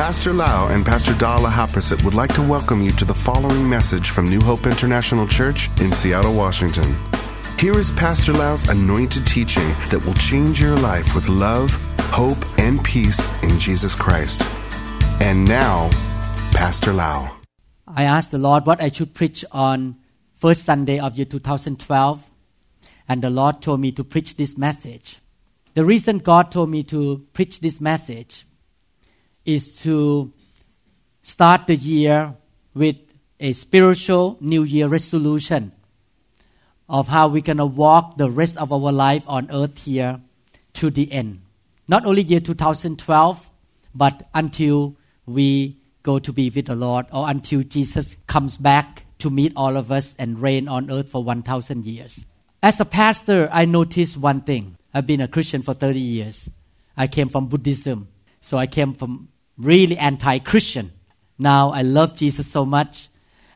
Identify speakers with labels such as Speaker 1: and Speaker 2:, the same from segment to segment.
Speaker 1: Pastor Lau and Pastor Dala Haprasit would like to welcome you to the following message from New Hope International Church in Seattle, Washington. Here is Pastor Lau's anointed teaching that will change your life with love, hope, and peace in Jesus Christ. And now, Pastor Lau.
Speaker 2: I asked the Lord what I should preach on first Sunday of year 2012, and the Lord told me to preach this message. The reason God told me to preach this message is to start the year with a spiritual New Year resolution of how we're going to walk the rest of our life on earth here to the end. Not only year 2012, but until we go to be with the Lord or until Jesus comes back to meet all of us and reign on earth for 1,000 years. As a pastor, I noticed one thing. I've been a Christian for 30 years. I came from Buddhism, so I came from really anti Christian. Now I love Jesus so much,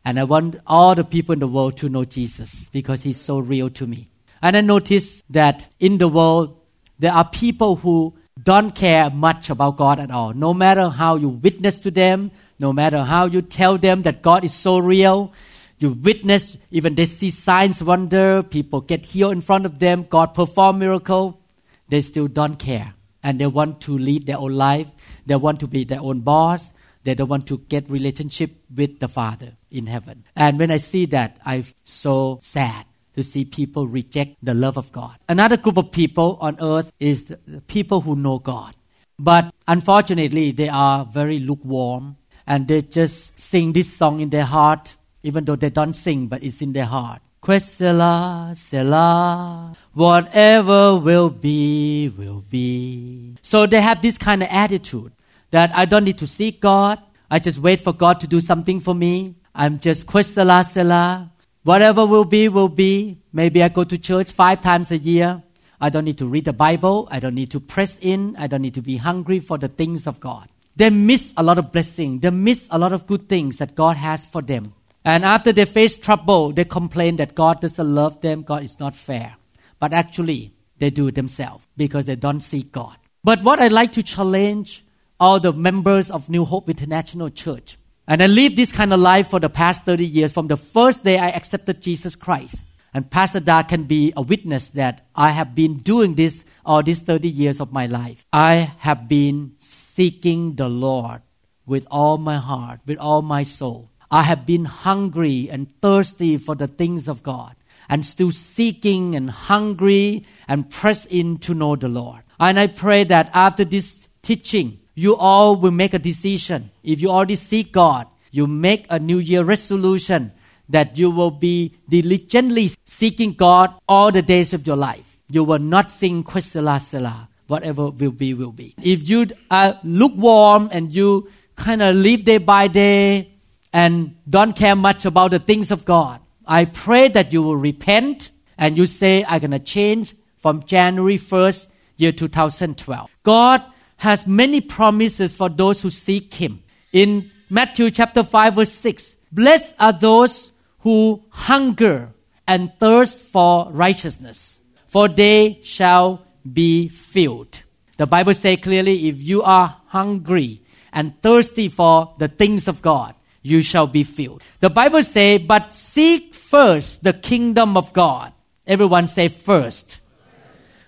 Speaker 2: and I want all the people in the world to know Jesus because he's so real to me. And I noticed that in the world, there are people who don't care much about God at all. No matter how you witness to them, no matter how you tell them that God is so real, you witness, even they see signs, wonder, people get healed in front of them, God perform miracle, they still don't care. And they want to lead their own life. They want to be their own boss. They don't want to get relationship with the Father in heaven. And when I see that, I'm so sad to see people reject the love of God. Another group of people on earth is the people who know God. But unfortunately, they are very lukewarm and they just sing this song in their heart, even though they don't sing, but it's in their heart. Quesela, Selah, whatever will be, will be. So they have this kind of attitude that I don't need to seek God. I just wait for God to do something for me. I'm just Quesela, Selah. Whatever will be, will be. Maybe I go to church five times a year. I don't need to read the Bible. I don't need to press in. I don't need to be hungry for the things of God. They miss a lot of blessing. They miss a lot of good things that God has for them. And after they face trouble, they complain that God doesn't love them, God is not fair. But actually, they do it themselves because they don't seek God. But what I'd like to challenge all the members of New Hope International Church, and I live this kind of life for the past 30 years from the first day I accepted Jesus Christ. And Pastor Da can be a witness that I have been doing this all these 30 years of my life. I have been seeking the Lord with all my heart, with all my soul. I have been hungry and thirsty for the things of God and still seeking and hungry and press in to know the Lord. And I pray that after this teaching, you all will make a decision. If you already seek God, you make a New Year resolution that you will be diligently seeking God all the days of your life. You will not sing Quesela Sela. Whatever will be, will be. If you are lukewarm and you kind of live day by day and don't care much about the things of God, I pray that you will repent and you say, I'm going to change from January 1st, year 2012. God has many promises for those who seek Him. In Matthew chapter 5 verse 6, blessed are those who hunger and thirst for righteousness, for they shall be filled. The Bible says clearly, if you are hungry and thirsty for the things of God, you shall be filled. The Bible say, but seek first the kingdom of God. Everyone say first.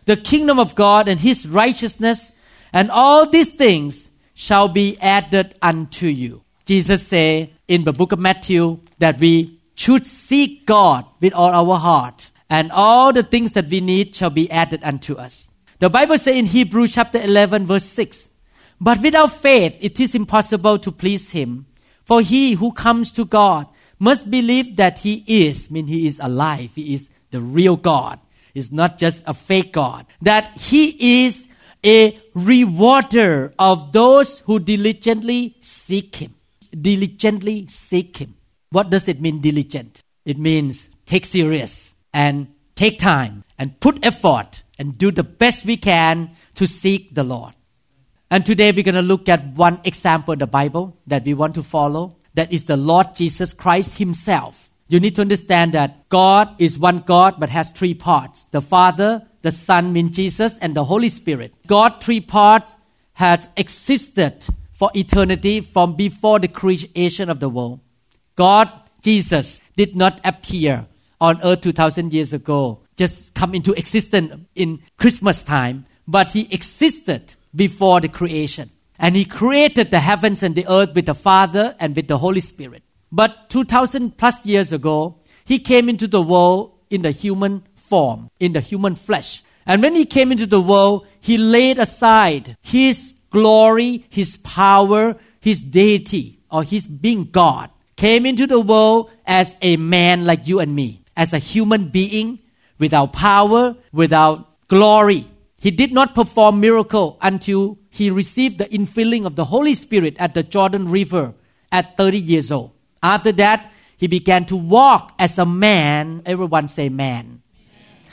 Speaker 2: The kingdom of God and his righteousness and all these things shall be added unto you. Jesus say in the book of Matthew that we should seek God with all our heart and all the things that we need shall be added unto us. The Bible say in Hebrews chapter 11 verse 6, but without faith it is impossible to please him. For he who comes to God must believe that he is, mean he is alive, he is the real God. He's not just a fake God. That he is a rewarder of those who diligently seek him. Diligently seek him. What does it mean diligent? It means take serious and take time and put effort and do the best we can to seek the Lord. And today we're going to look at one example in the Bible that we want to follow. That is the Lord Jesus Christ Himself. You need to understand that God is one God but has three parts the Father, the Son, mean Jesus, and the Holy Spirit. God, three parts, has existed for eternity from before the creation of the world. God, Jesus, did not appear on earth 2000 years ago, just come into existence in Christmas time, but he existed before the creation. And he created the heavens and the earth with the Father and with the Holy Spirit. But 2000 plus years ago, he came into the world in the human form, in the human flesh. And when he came into the world, he laid aside his glory, his power, his deity, or his being God. Came into the world as a man like you and me, as a human being without power, without glory. He did not perform miracle until he received the infilling of the Holy Spirit at the Jordan River at 30 years old. After that, he began to walk as a man. Everyone say man.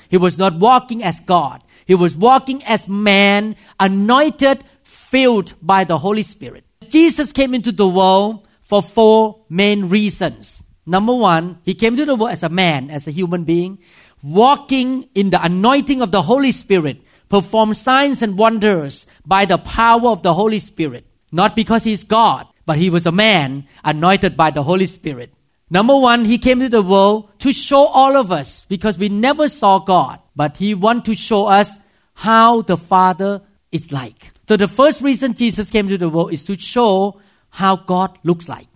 Speaker 2: He was not walking as God. He was walking as man, anointed, filled by the Holy Spirit. Jesus came into the world for four main reasons. Number one, he came to the world as a man, as a human being, walking in the anointing of the Holy Spirit, perform signs and wonders by the power of the Holy Spirit. Not because he's God, but he was a man anointed by the Holy Spirit. Number one, he came to the world to show all of us because we never saw God, but he wanted to show us how the Father is like. So the first reason Jesus came to the world is to show how God looks like.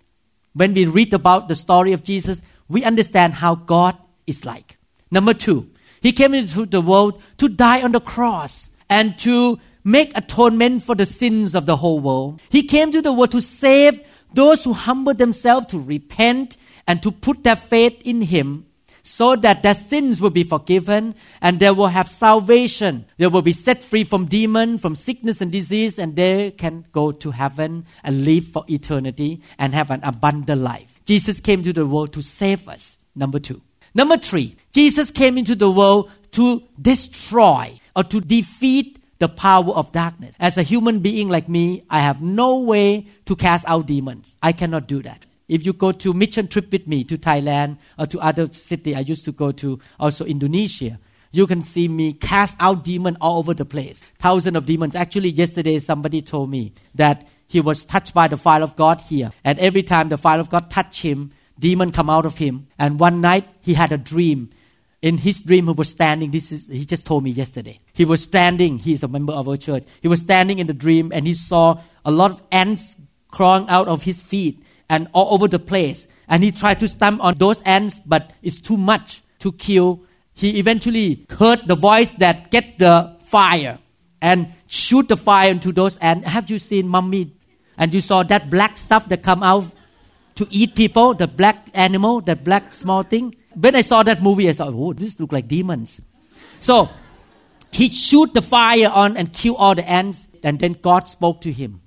Speaker 2: When we read about the story of Jesus, we understand how God is like. Number two, he came into the world to die on the cross and to make atonement for the sins of the whole world. He came to the world to save those who humble themselves to repent and to put their faith in Him so that their sins will be forgiven and they will have salvation. They will be set free from demon, from sickness and disease, and they can go to heaven and live for eternity and have an abundant life. Jesus came to the world to save us. Number two. Number three, Jesus came into the world to destroy or to defeat the power of darkness. As a human being like me, I have no way to cast out demons. I cannot do that. If you go to mission trip with me to Thailand or to other city, I used to go to also Indonesia. You can see me cast out demons all over the place. Thousands of demons. Actually, yesterday somebody told me that he was touched by the fire of God here. And every time the fire of God touched him, demon come out of him. And one night he had a dream. In his dream he was standing. This is he just told me yesterday. He was standing. He is a member of our church. He was standing in the dream and he saw a lot of ants crawling out of his feet and all over the place. And he tried to stamp on those ants but it's too much to kill. He eventually heard the voice that get the fire and shoot the fire into those ants. Have you seen mummy? And you saw that black stuff that come out to eat people the black animal the black small thing when I saw that movie, I thought, oh, this look like demons. So he shoot the fire on and kill all the ants. And then God spoke to him.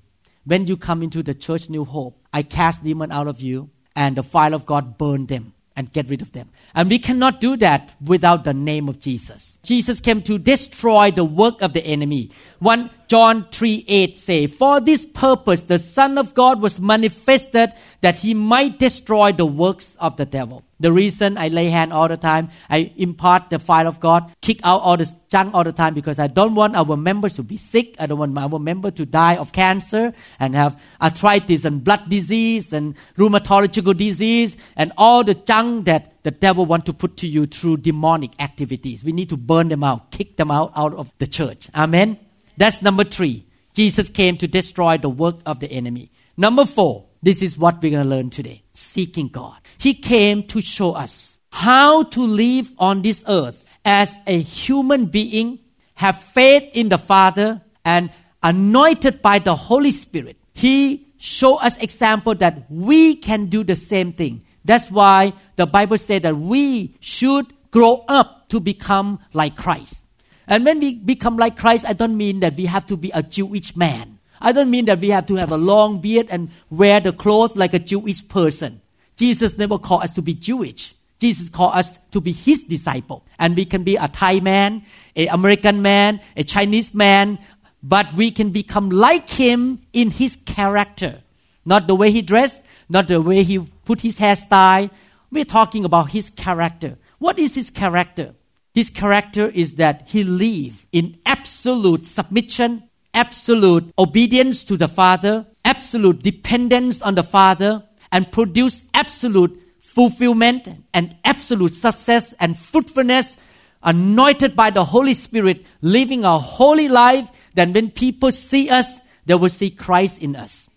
Speaker 2: When you come into the church New Hope, I cast demon out of you, and the fire of God burn them and get rid of them. And we cannot do that without the name of Jesus. Jesus came to destroy the work of the enemy. 1 John 3 8 say, For this purpose the Son of God was manifested that he might destroy the works of the devil. The reason I lay hand all the time, I impart the fire of God, kick out all the junk all the time because I don't want our members to be sick. I don't want our members to die of cancer and have arthritis and blood disease and rheumatological disease and all the junk that the devil want to put to you through demonic activities. We need to burn them out, kick them out out of the church. Amen. That's number three. Jesus came to destroy the work of the enemy. Number four, this is what we're going to learn today seeking God. He came to show us how to live on this earth as a human being, have faith in the Father, and anointed by the Holy Spirit. He showed us example that we can do the same thing. That's why the Bible said that we should grow up to become like Christ. And when we become like Christ, I don't mean that we have to be a Jewish man. I don't mean that we have to have a long beard and wear the clothes like a Jewish person. Jesus never called us to be Jewish. Jesus called us to be his disciple. And we can be a Thai man, a American man, a Chinese man, but we can become like him in his character. Not the way he dressed, not the way he put his hairstyle. We're talking about his character. What is his character? His character is that he lived in absolute submission absolute obedience to the Father, absolute dependence on the Father and produce absolute fulfillment and absolute success and fruitfulness, anointed by the Holy Spirit, living a holy life, then when people see us, they will see Christ in us.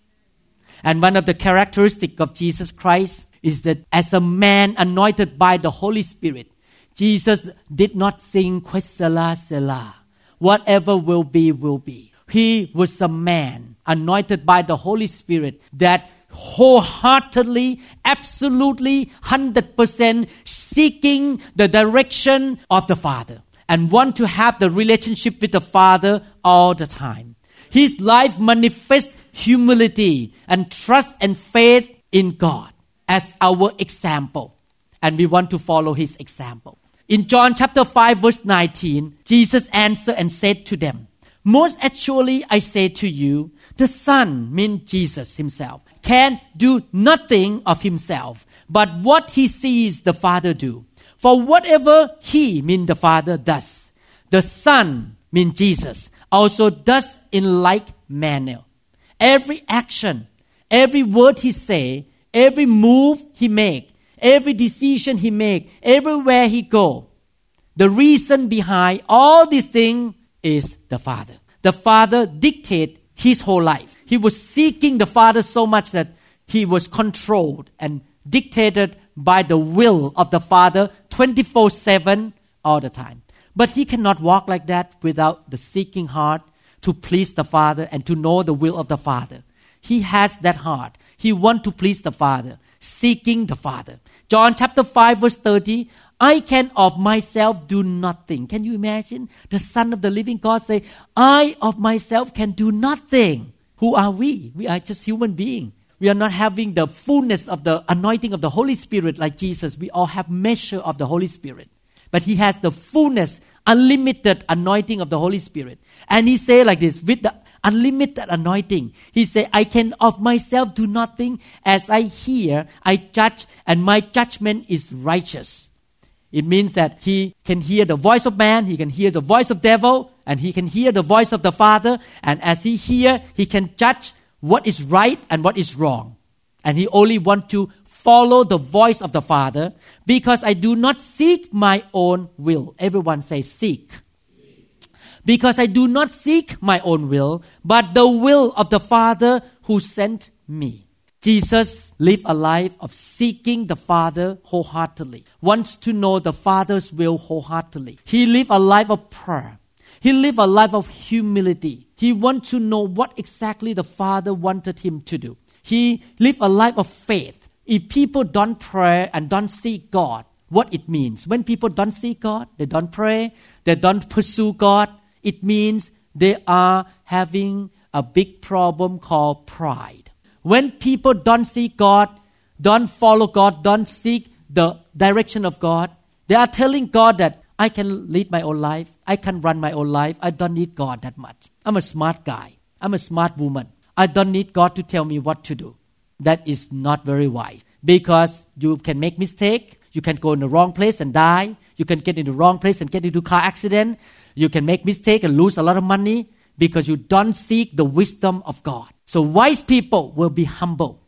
Speaker 2: And one of the characteristics of Jesus Christ is that as a man anointed by the Holy Spirit, Jesus did not sing Quesela Selah. Whatever will be, will be. He was a man anointed by the Holy Spirit that wholeheartedly, absolutely, 100% seeking the direction of the Father and want to have the relationship with the Father all the time. His life manifests humility and trust and faith in God as our example. And we want to follow his example. In John chapter 5 verse 19, Jesus answered and said to them, Most actually I say to you, the Son, mean Jesus himself, can do nothing of himself, but what he sees the Father do. For whatever he, mean the Father, does, the Son, mean Jesus, also does in like manner. Every action, every word he say, every move he make, every decision he make, everywhere he go, the reason behind all these things is the Father. The Father dictate his whole life. He was seeking the Father so much that he was controlled and dictated by the will of the Father 24 7 all the time. But he cannot walk like that without the seeking heart to please the Father and to know the will of the Father. He has that heart. He wants to please the Father, seeking the Father. John chapter 5 verse 30, I can of myself do nothing. Can you imagine? The Son of the living God say, I of myself can do nothing. Who are we? We are just human beings. We are not having the fullness of the anointing of the Holy Spirit like Jesus. We all have measure of the Holy Spirit. But he has the fullness, unlimited anointing of the Holy Spirit. And he say like this, with the unlimited anointing, he say, I can of myself do nothing. As I hear, I judge, and my judgment is righteous. It means that he can hear the voice of man, he can hear the voice of devil, and he can hear the voice of the Father. And as he hear, he can judge what is right and what is wrong. And he only want to follow the voice of the Father because I do not seek my own will. Everyone say seek. Because I do not seek my own will, but the will of the Father who sent me. Jesus lived a life of seeking the Father wholeheartedly, wants to know the Father's will wholeheartedly. He lived a life of prayer. He lived a life of humility. He wanted to know what exactly the Father wanted him to do. He lived a life of faith. If people don't pray and don't seek God, what it means. When people don't seek God, they don't pray, they don't pursue God, it means they are having a big problem called pride. When people don't seek God, don't follow God, don't seek the direction of God, they are telling God that I can lead my own life. I can run my own life. I don't need God that much. I'm a smart guy. I'm a smart woman. I don't need God to tell me what to do. That is not very wise because you can make mistake. You can go in the wrong place and die. You can get in the wrong place and get into car accident. You can make mistake and lose a lot of money because you don't seek the wisdom of God. So wise people will be humble.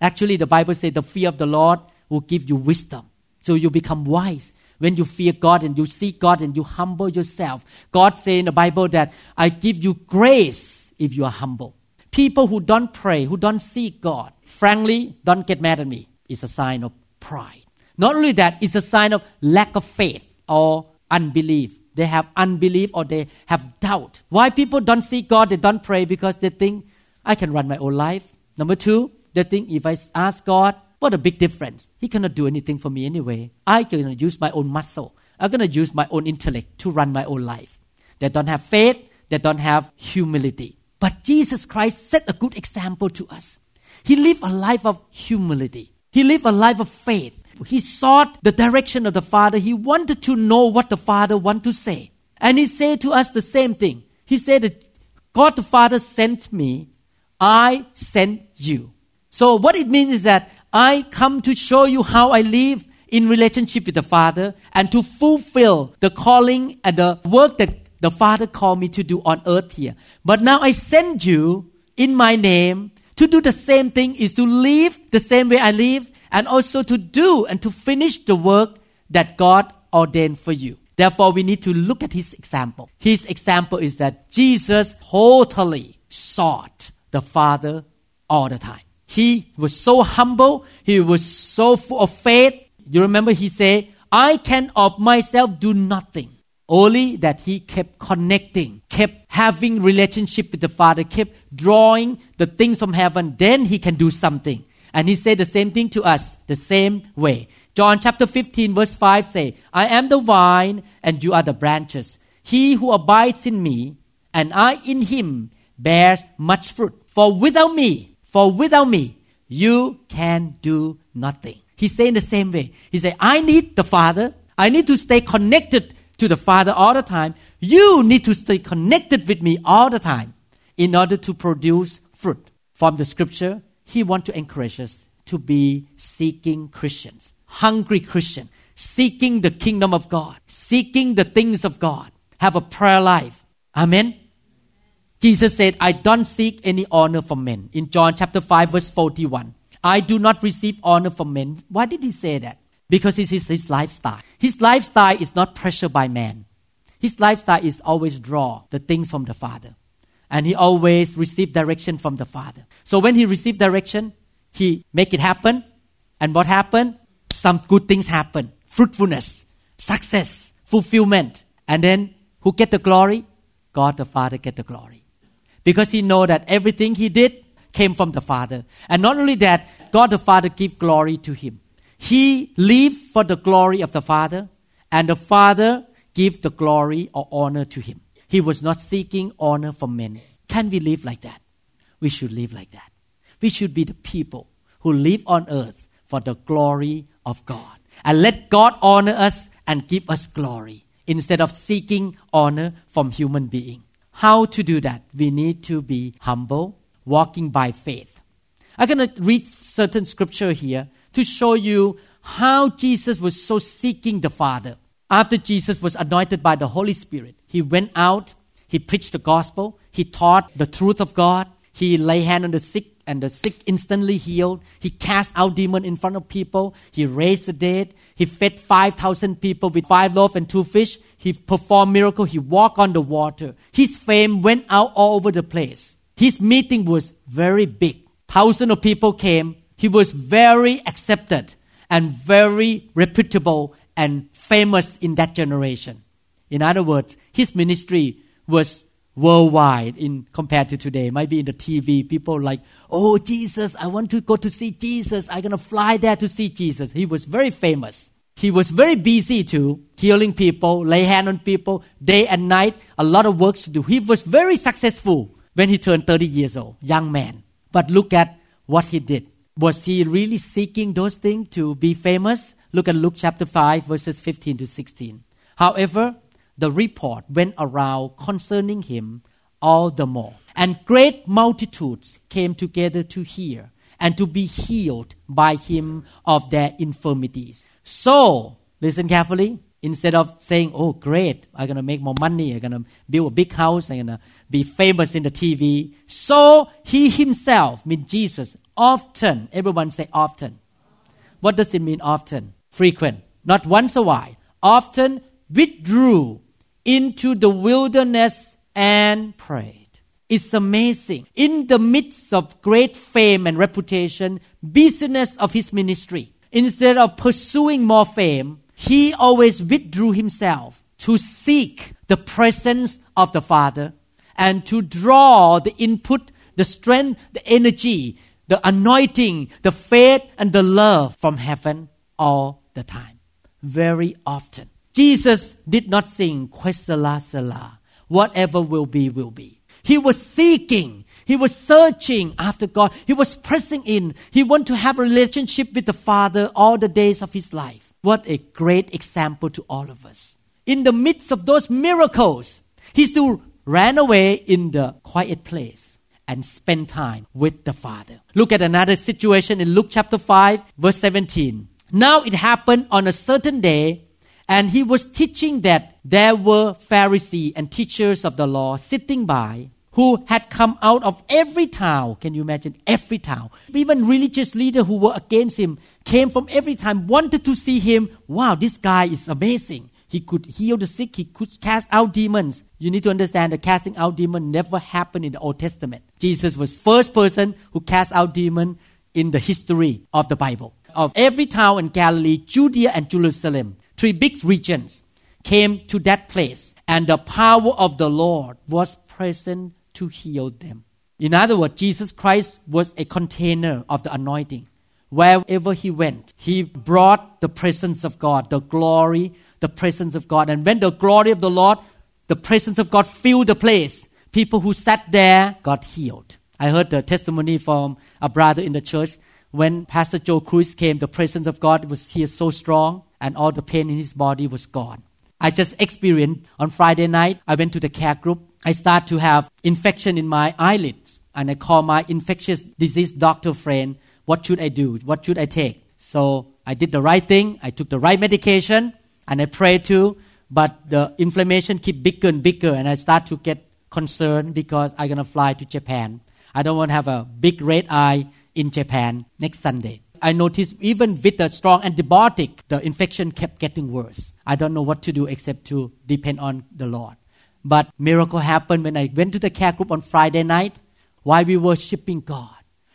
Speaker 2: Actually, the Bible says the fear of the Lord will give you wisdom. So you become wise when you fear God and you seek God and you humble yourself. God say in the Bible that I give you grace if you are humble. People who don't pray, who don't seek God, frankly, don't get mad at me. It's a sign of pride. Not only that, it's a sign of lack of faith or unbelief. They have unbelief or they have doubt. Why people don't seek God, they don't pray because they think, I can run my own life. Number two, they think if I ask God, what a big difference. He cannot do anything for me anyway. I can use my own muscle. I'm going to use my own intellect to run my own life. They don't have faith. They don't have humility. But Jesus Christ set a good example to us. He lived a life of humility. He lived a life of faith. He sought the direction of the Father. He wanted to know what the Father wanted to say. And he said to us the same thing. He said that God the Father sent me. I sent you. So what it means is that I come to show you how I live in relationship with the Father and to fulfill the calling and the work that the Father called me to do on earth here. But now I send you in my name To do the same thing is to live the same way I live and also to do and to finish the work that God ordained for you. Therefore, we need to look at his example. His example is that Jesus totally sought the Father all the time. He was so humble. He was so full of faith. You remember he said, I can of myself do nothing. Only that he kept connecting, kept having relationship with the Father, kept drawing the things from heaven. Then he can do something. And he said the same thing to us, the same way. John chapter 15 verse 5 say, I am the vine and you are the branches. He who abides in me and I in him bears much fruit. For without me, for without me, you can do nothing. He's saying the same way. He said, I need the Father. I need to stay connected to the Father all the time. You need to stay connected with me all the time in order to produce fruit. From the scripture, he wants to encourage us to be seeking Christians, hungry Christian, seeking the kingdom of God, seeking the things of God, have a prayer life. Amen. Jesus said, I don't seek any honor from men. In John chapter 5, verse 41. I do not receive honor from men. Why did he say that? Because it's his, his lifestyle. His lifestyle is not pressure by man. His lifestyle is always draw the things from the Father. And he always received direction from the Father. So when he received direction, he make it happen. And what happened? Some good things happen. Fruitfulness, success, fulfillment. And then who get the glory? God the Father get the glory because he know that everything he did came from the Father. And not only that, God the Father give glory to him. He live for the glory of the Father, and the Father give the glory or honor to him. He was not seeking honor from men. Can we live like that? We should live like that. We should be the people who live on earth for the glory of God. And let God honor us and give us glory instead of seeking honor from human beings. How to do that? We need to be humble, walking by faith. I'm going to read certain scripture here to show you how Jesus was so seeking the Father. After Jesus was anointed by the Holy Spirit, he went out, he preached the gospel, he taught the truth of God, he lay hand on the sick and the sick instantly healed. He cast out demon in front of people. He raised the dead. He fed 5,000 people with five loaves and two fish. He performed miracle. He walked on the water. His fame went out all over the place. His meeting was very big. Thousands of people came. He was very accepted and very reputable and famous in that generation. In other words, his ministry was worldwide in compared to today. Maybe in the TV, people like, oh Jesus, I want to go to see Jesus. I'm gonna fly there to see Jesus. He was very famous. He was very busy too, healing people, lay hand on people, day and night, a lot of work to do. He was very successful when he turned 30 years old, young man. But look at what he did. Was he really seeking those things to be famous? Look at Luke chapter 5, verses 15 to 16. However, the report went around concerning him all the more. And great multitudes came together to hear and to be healed by him of their infirmities. So, listen carefully. Instead of saying, oh, great, I'm going to make more money, I'm going to build a big house, I'm going to be famous in the TV. So, he himself, mean Jesus, often, everyone say often. What does it mean often? Frequent. Not once a while. Often withdrew into the wilderness and prayed. It's amazing. In the midst of great fame and reputation, business of his ministry, Instead of pursuing more fame, he always withdrew himself to seek the presence of the Father and to draw the input, the strength, the energy, the anointing, the faith, and the love from heaven all the time. Very often. Jesus did not sing, Quesala Sala, whatever will be, will be. He was seeking he was searching after God. He was pressing in. He wanted to have a relationship with the Father all the days of his life. What a great example to all of us. In the midst of those miracles, he still ran away in the quiet place and spent time with the Father. Look at another situation in Luke chapter 5, verse 17. Now it happened on a certain day, and he was teaching that there were Pharisees and teachers of the law sitting by who had come out of every town. Can you imagine? Every town. Even religious leaders who were against him came from every town, wanted to see him. Wow, this guy is amazing. He could heal the sick. He could cast out demons. You need to understand that casting out demon never happened in the Old Testament. Jesus was first person who cast out demon in the history of the Bible. Of every town in Galilee, Judea and Jerusalem, three big regions came to that place and the power of the Lord was present to heal them. In other words, Jesus Christ was a container of the anointing. Wherever he went, he brought the presence of God, the glory, the presence of God. And when the glory of the Lord, the presence of God filled the place, people who sat there got healed. I heard the testimony from a brother in the church. When Pastor Joe Cruz came, the presence of God was here so strong, and all the pain in his body was gone. I just experienced on Friday night. I went to the care group. I start to have infection in my eyelids, and I call my infectious disease doctor friend. What should I do? What should I take? So I did the right thing. I took the right medication, and I prayed too. But the inflammation keep bigger and bigger, and I start to get concerned because I'm gonna fly to Japan. I don't want to have a big red eye in Japan next Sunday. I noticed even with the strong antibiotic, the infection kept getting worse. I don't know what to do except to depend on the Lord. But miracle happened when I went to the care group on Friday night while we were worshiping God.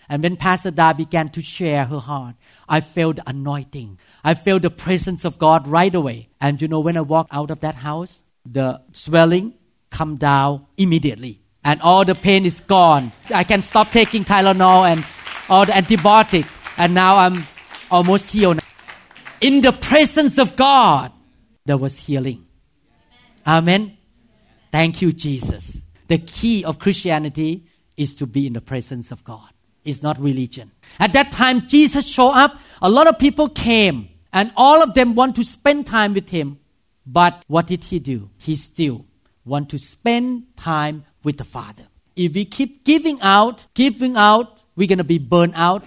Speaker 2: And when Pastor Da began to share her heart, I felt the anointing. I felt the presence of God right away. And you know, when I walked out of that house, the swelling come down immediately. And all the pain is gone. I can stop taking Tylenol and all the antibiotic and now I'm almost healed. In the presence of God, there was healing. Amen. Thank you, Jesus. The key of Christianity is to be in the presence of God. It's not religion. At that time, Jesus showed up. A lot of people came, and all of them want to spend time with him. But what did he do? He still want to spend time with the Father. If we keep giving out, giving out, we're going to be burned out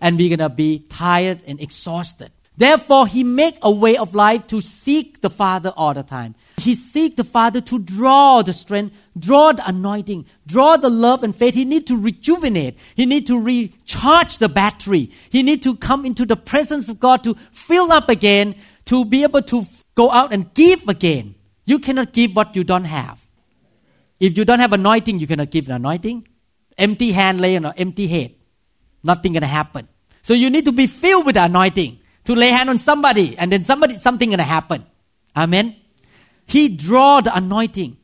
Speaker 2: and we're going to be tired and exhausted. Therefore, he make a way of life to seek the Father all the time. He seek the Father to draw the strength, draw the anointing, draw the love and faith. He need to rejuvenate. He need to recharge the battery. He need to come into the presence of God to fill up again, to be able to go out and give again. You cannot give what you don't have. If you don't have anointing, you cannot give the anointing. Empty hand lay on an empty head nothing gonna happen. So you need to be filled with the anointing to lay hand on somebody, and then somebody something gonna happen. Amen. He draw the anointing.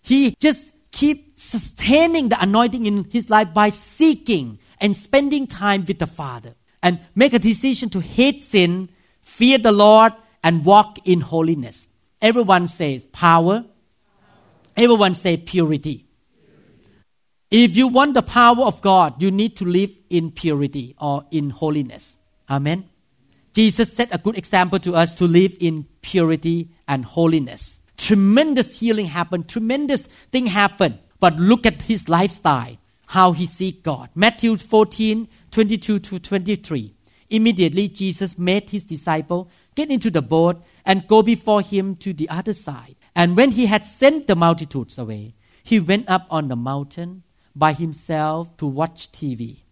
Speaker 2: He just keep sustaining the anointing in his life by seeking and spending time with the Father, and make a decision to hate sin, fear the Lord, and walk in holiness. Everyone says power. Everyone say purity. If you want the power of God, you need to live in purity or in holiness. Amen. Jesus set a good example to us to live in purity and holiness. Tremendous healing happened, tremendous thing happened. But look at his lifestyle, how he seek God. Matthew 14, 22 to 23. Immediately Jesus made his disciple get into the boat and go before him to the other side. And when he had sent the multitudes away, he went up on the mountain by himself to watch TV,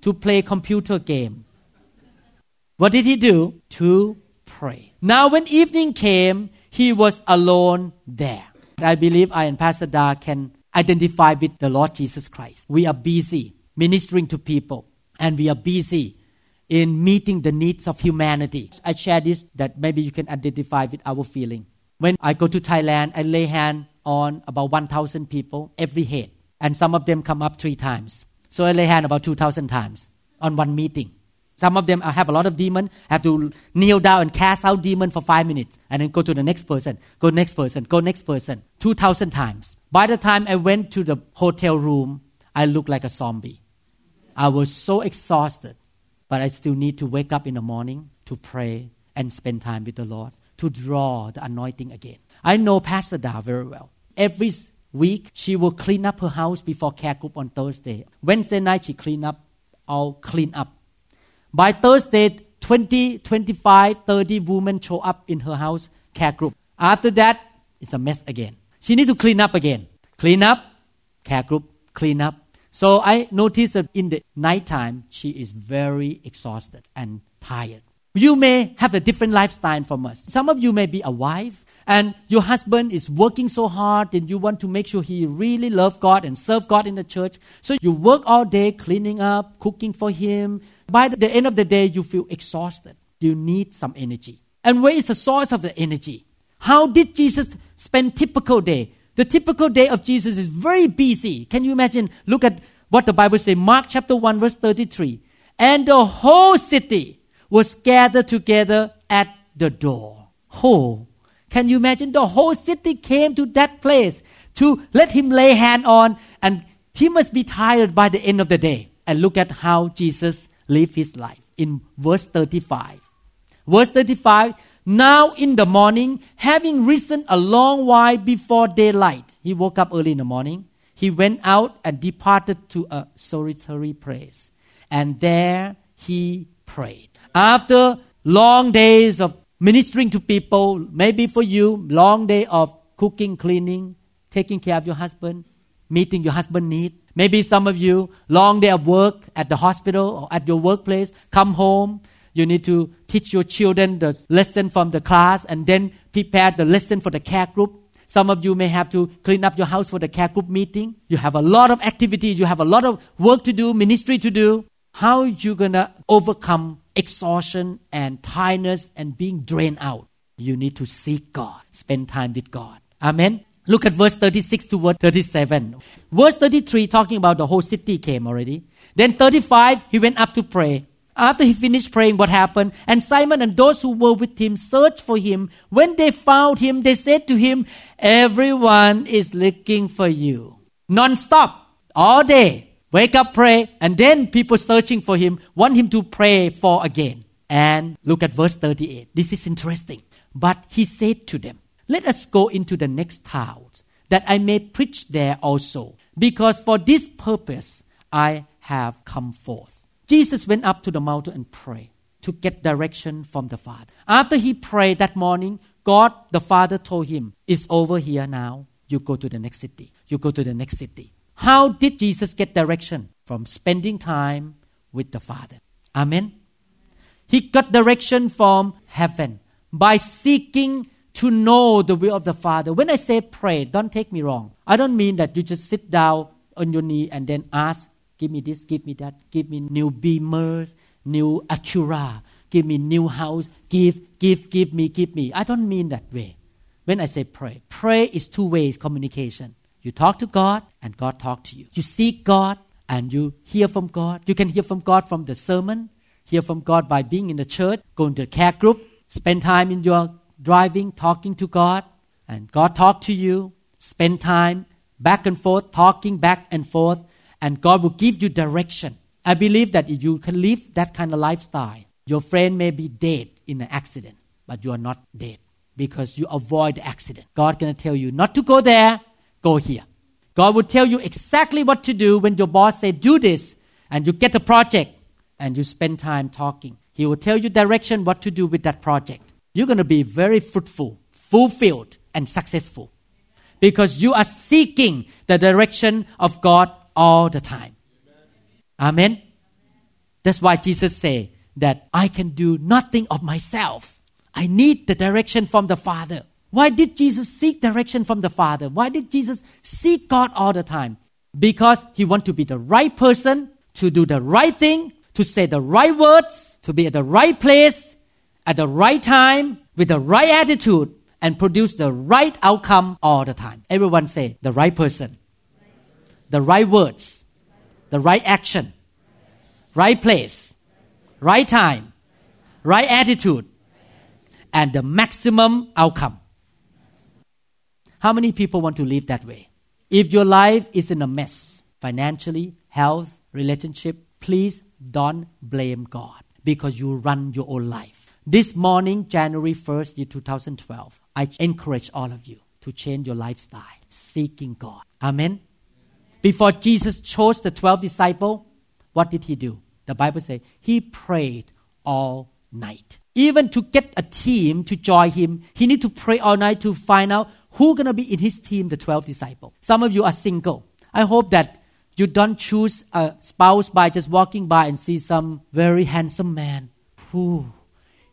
Speaker 2: to play computer game. What did he do? To pray. Now, when evening came, he was alone there. I believe I and Pastor Da can identify with the Lord Jesus Christ. We are busy ministering to people, and we are busy in meeting the needs of humanity. I share this that maybe you can identify with our feeling. When I go to Thailand, I lay hand on about 1,000 people every head and some of them come up three times. So I lay hand about 2,000 times on one meeting. Some of them have a lot of demon, have to kneel down and cast out demon for five minutes, and then go to the next person, go next person, go next person, 2,000 times. By the time I went to the hotel room, I looked like a zombie. I was so exhausted, but I still need to wake up in the morning to pray and spend time with the Lord to draw the anointing again. I know Pastor Da very well. Every week, she will clean up her house before care group on Thursday. Wednesday night, she clean up, all clean up. By Thursday, 20, 25, 30 women show up in her house care group. After that, it's a mess again. She need to clean up again. Clean up, care group, clean up. So I noticed that in the nighttime, she is very exhausted and tired. You may have a different lifestyle from us. Some of you may be a wife and your husband is working so hard and you want to make sure he really love God and serve God in the church. So you work all day cleaning up, cooking for him. By the end of the day, you feel exhausted. You need some energy. And where is the source of the energy? How did Jesus spend typical day? The typical day of Jesus is very busy. Can you imagine? Look at what the Bible says, Mark chapter 1 verse 33. And the whole city was gathered together at the door. Oh, can you imagine? The whole city came to that place to let him lay hand on, and he must be tired by the end of the day. And look at how Jesus lived his life in verse 35. Verse 35 Now in the morning, having risen a long while before daylight, he woke up early in the morning. He went out and departed to a solitary place. And there he prayed. After long days of ministering to people, maybe for you, long day of cooking, cleaning, taking care of your husband, meeting your husband need. Maybe some of you, long day of work at the hospital or at your workplace, come home, you need to teach your children the lesson from the class and then prepare the lesson for the care group. Some of you may have to clean up your house for the care group meeting. You have a lot of activities, you have a lot of work to do, ministry to do. How you gonna overcome exhaustion and tiredness and being drained out? You need to seek God, spend time with God. Amen. Look at verse 36 to verse 37. Verse 33 talking about the whole city came already. Then 35, he went up to pray. After he finished praying, what happened? And Simon and those who were with him searched for him. When they found him, they said to him, Everyone is looking for you. Non stop, all day. Wake up, pray, and then people searching for him want him to pray for again. And look at verse 38. This is interesting. But he said to them, Let us go into the next towns, that I may preach there also, because for this purpose I have come forth. Jesus went up to the mountain and prayed to get direction from the Father. After he prayed that morning, God the Father told him, It's over here now. You go to the next city. You go to the next city. How did Jesus get direction? From spending time with the Father. Amen. He got direction from heaven by seeking to know the will of the Father. When I say pray, don't take me wrong. I don't mean that you just sit down on your knee and then ask Give me this, give me that, give me new Beamers, new Acura, give me new house, give, give, give me, give me. I don't mean that way. When I say pray, pray is two ways communication. You talk to God and God talk to you. You seek God and you hear from God. You can hear from God from the sermon, hear from God by being in the church, going to the care group, spend time in your driving, talking to God, and God talk to you. Spend time back and forth, talking back and forth and God will give you direction. I believe that if you can live that kind of lifestyle, your friend may be dead in an accident, but you are not dead because you avoid accident. God gonna tell you not to go there, go here. God will tell you exactly what to do when your boss say do this, and you get a project, and you spend time talking. He will tell you direction what to do with that project. You're gonna be very fruitful, fulfilled, and successful because you are seeking the direction of God all the time. Amen. That's why Jesus said that I can do nothing of myself. I need the direction from the Father. Why did Jesus seek direction from the Father? Why did Jesus seek God all the time? Because he want to be the right person, to do the right thing, to say the right words, to be at the right place, at the right time, with the right attitude, and produce the right outcome all the time. Everyone say the right person the right words, the right action, right place, right time, right attitude, and the maximum outcome. How many people want to live that way? If your life is in a mess, financially, health, relationship, please don't blame God because you run your own life. This morning, January 1st, year 2012, I encourage all of you to change your lifestyle, seeking God. Amen. Before Jesus chose the 12 disciples, what did he do? The Bible says he prayed all night. Even to get a team to join him, he need to pray all night to find out who gonna be in his team, the 12 disciples. Some of you are single. I hope that you don't choose a spouse by just walking by and see some very handsome man. Who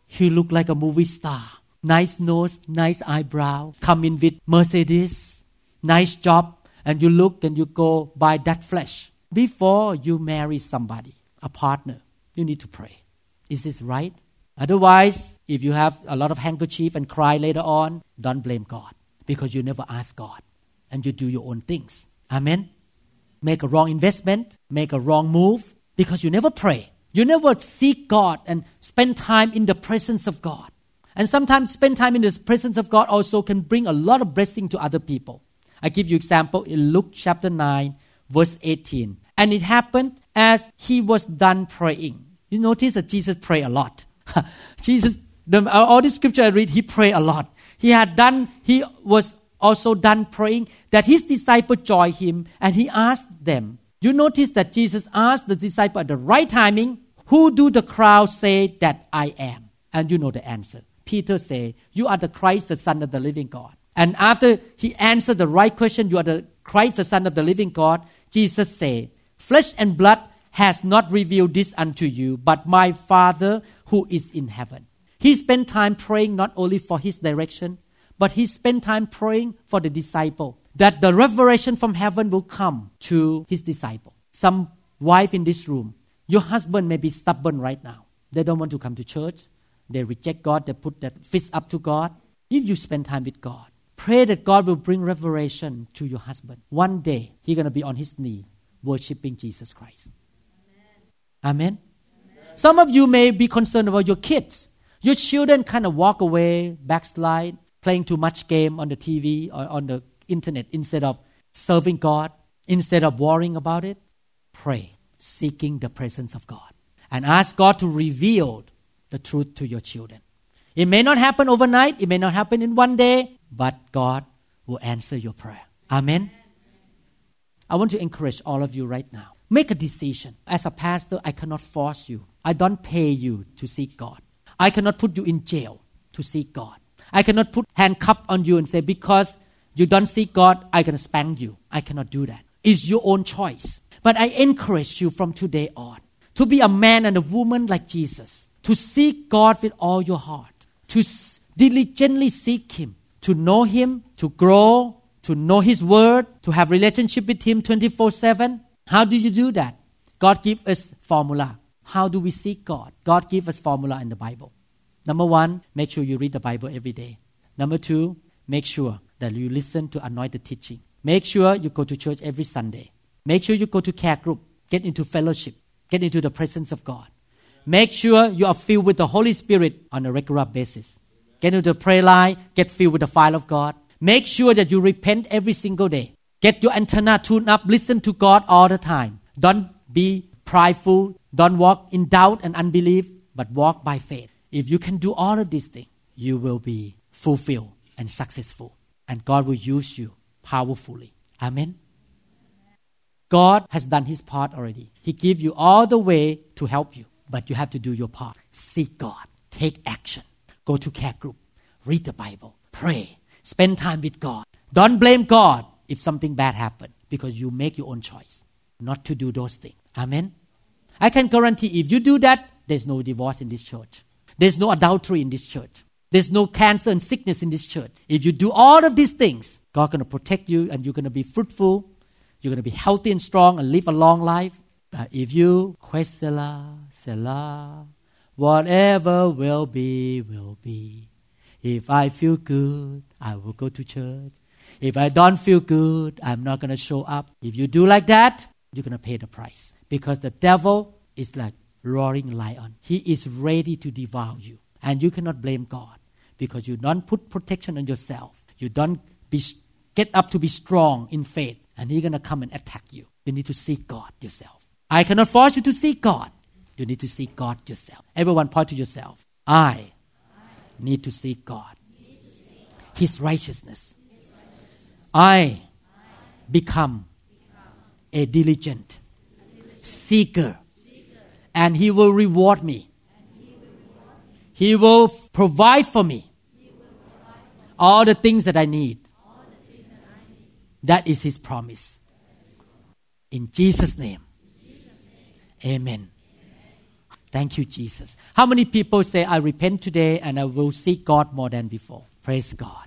Speaker 2: he look like a movie star. Nice nose, nice eyebrow. Come in with Mercedes, nice job, and you look and you go buy that flesh. Before you marry somebody, a partner, you need to pray. Is this right? Otherwise, if you have a lot of handkerchief and cry later on, don't blame God because you never ask God and you do your own things. Amen. Make a wrong investment, make a wrong move because you never pray. You never seek God and spend time in the presence of God. And sometimes spend time in the presence of God also can bring a lot of blessing to other people. I give you example in Luke chapter 9 verse 18. And it happened as he was done praying. You notice that Jesus prayed a lot. Jesus, all the scripture I read, he prayed a lot. He had done, he was also done praying that his disciple joined him and he asked them. You notice that Jesus asked the disciple at the right timing, Who do the crowd say that I am? And you know the answer. Peter say, You are the Christ, the Son of the living God. And after he answered the right question, You are the Christ, the Son of the living God, Jesus say, Flesh and blood has not revealed this unto you, but my Father who is in heaven. He spent time praying not only for his direction, but he spent time praying for the disciple that the revelation from heaven will come to his disciple. Some wife in this room, your husband may be stubborn right now. They don't want to come to church. They reject God. They put their fist up to God. If you spend time with God, pray that God will bring revelation to your husband. One day, he's going to be on his knee worshiping Jesus Christ. Amen. Amen. Some of you may be concerned about your kids. Your children kind of walk away, backslide, playing too much game on the TV or uh, on the internet instead of serving God, instead of worrying about it. Pray, seeking the presence of God, and ask God to reveal the truth to your children. It may not happen overnight, it may not happen in one day, but God will answer your prayer. Amen. I want to encourage all of you right now. Make a decision. As a pastor, I cannot force you. I don't pay you to seek God. I cannot put you in jail to seek God. I cannot put handcuff on you and say, because you don't seek God, I can spank you. I cannot do that. It's your own choice. But I encourage you from today on to be a man and a woman like Jesus, to seek God with all your heart, to diligently seek Him, to know Him, to grow, to know His Word, to have relationship with Him 24/7. How do you do that? God give us formula. How do we seek God? God give us formula in the Bible. Number one, make sure you read the Bible every day. Number two, make sure that you listen to anointed teaching. Make sure you go to church every Sunday. Make sure you go to care group. Get into fellowship. Get into the presence of God. Make sure you are filled with the Holy Spirit on a regular basis. Get into the prayer line. Get filled with the fire of God. Make sure that you repent every single day. Get your antenna tuned up. Listen to God all the time. Don't be prideful. Don't walk in doubt and unbelief, but walk by faith. If you can do all of these things, you will be fulfilled and successful. And God will use you powerfully. Amen. God has done his part already. He gave you all the way to help you, but you have to do your part. Seek God. Take action. Go to care group. Read the Bible. Pray. Spend time with God. Don't blame God if something bad happened because you make your own choice not to do those things. Amen. I can guarantee if you do that, there's no divorce in this church. There's no adultery in this church. There's no cancer and sickness in this church. If you do all of these things, God's going to protect you and you're going to be fruitful. You're going to be healthy and strong and live a long life. But if you, Quesela, Selah, whatever will be, will be. If I feel good, I will go to church. If I don't feel good, I'm not going to show up. If you do like that, you're going to pay the price. Because the devil is like roaring lion. He is ready to devour you. And you cannot blame God because you don't put protection on yourself. You don't be, get up to be strong in faith. And he's going to come and attack you. You need to seek God yourself. I cannot force you to seek God. You need to seek God yourself. Everyone point to yourself. I need to seek God. His righteousness. I become a diligent seeker and He will reward me. He will provide for me all the things that I need. That is His promise. In Jesus' name. Amen. Thank you, Jesus. How many people say, I repent today and I will seek God more than before? Praise God.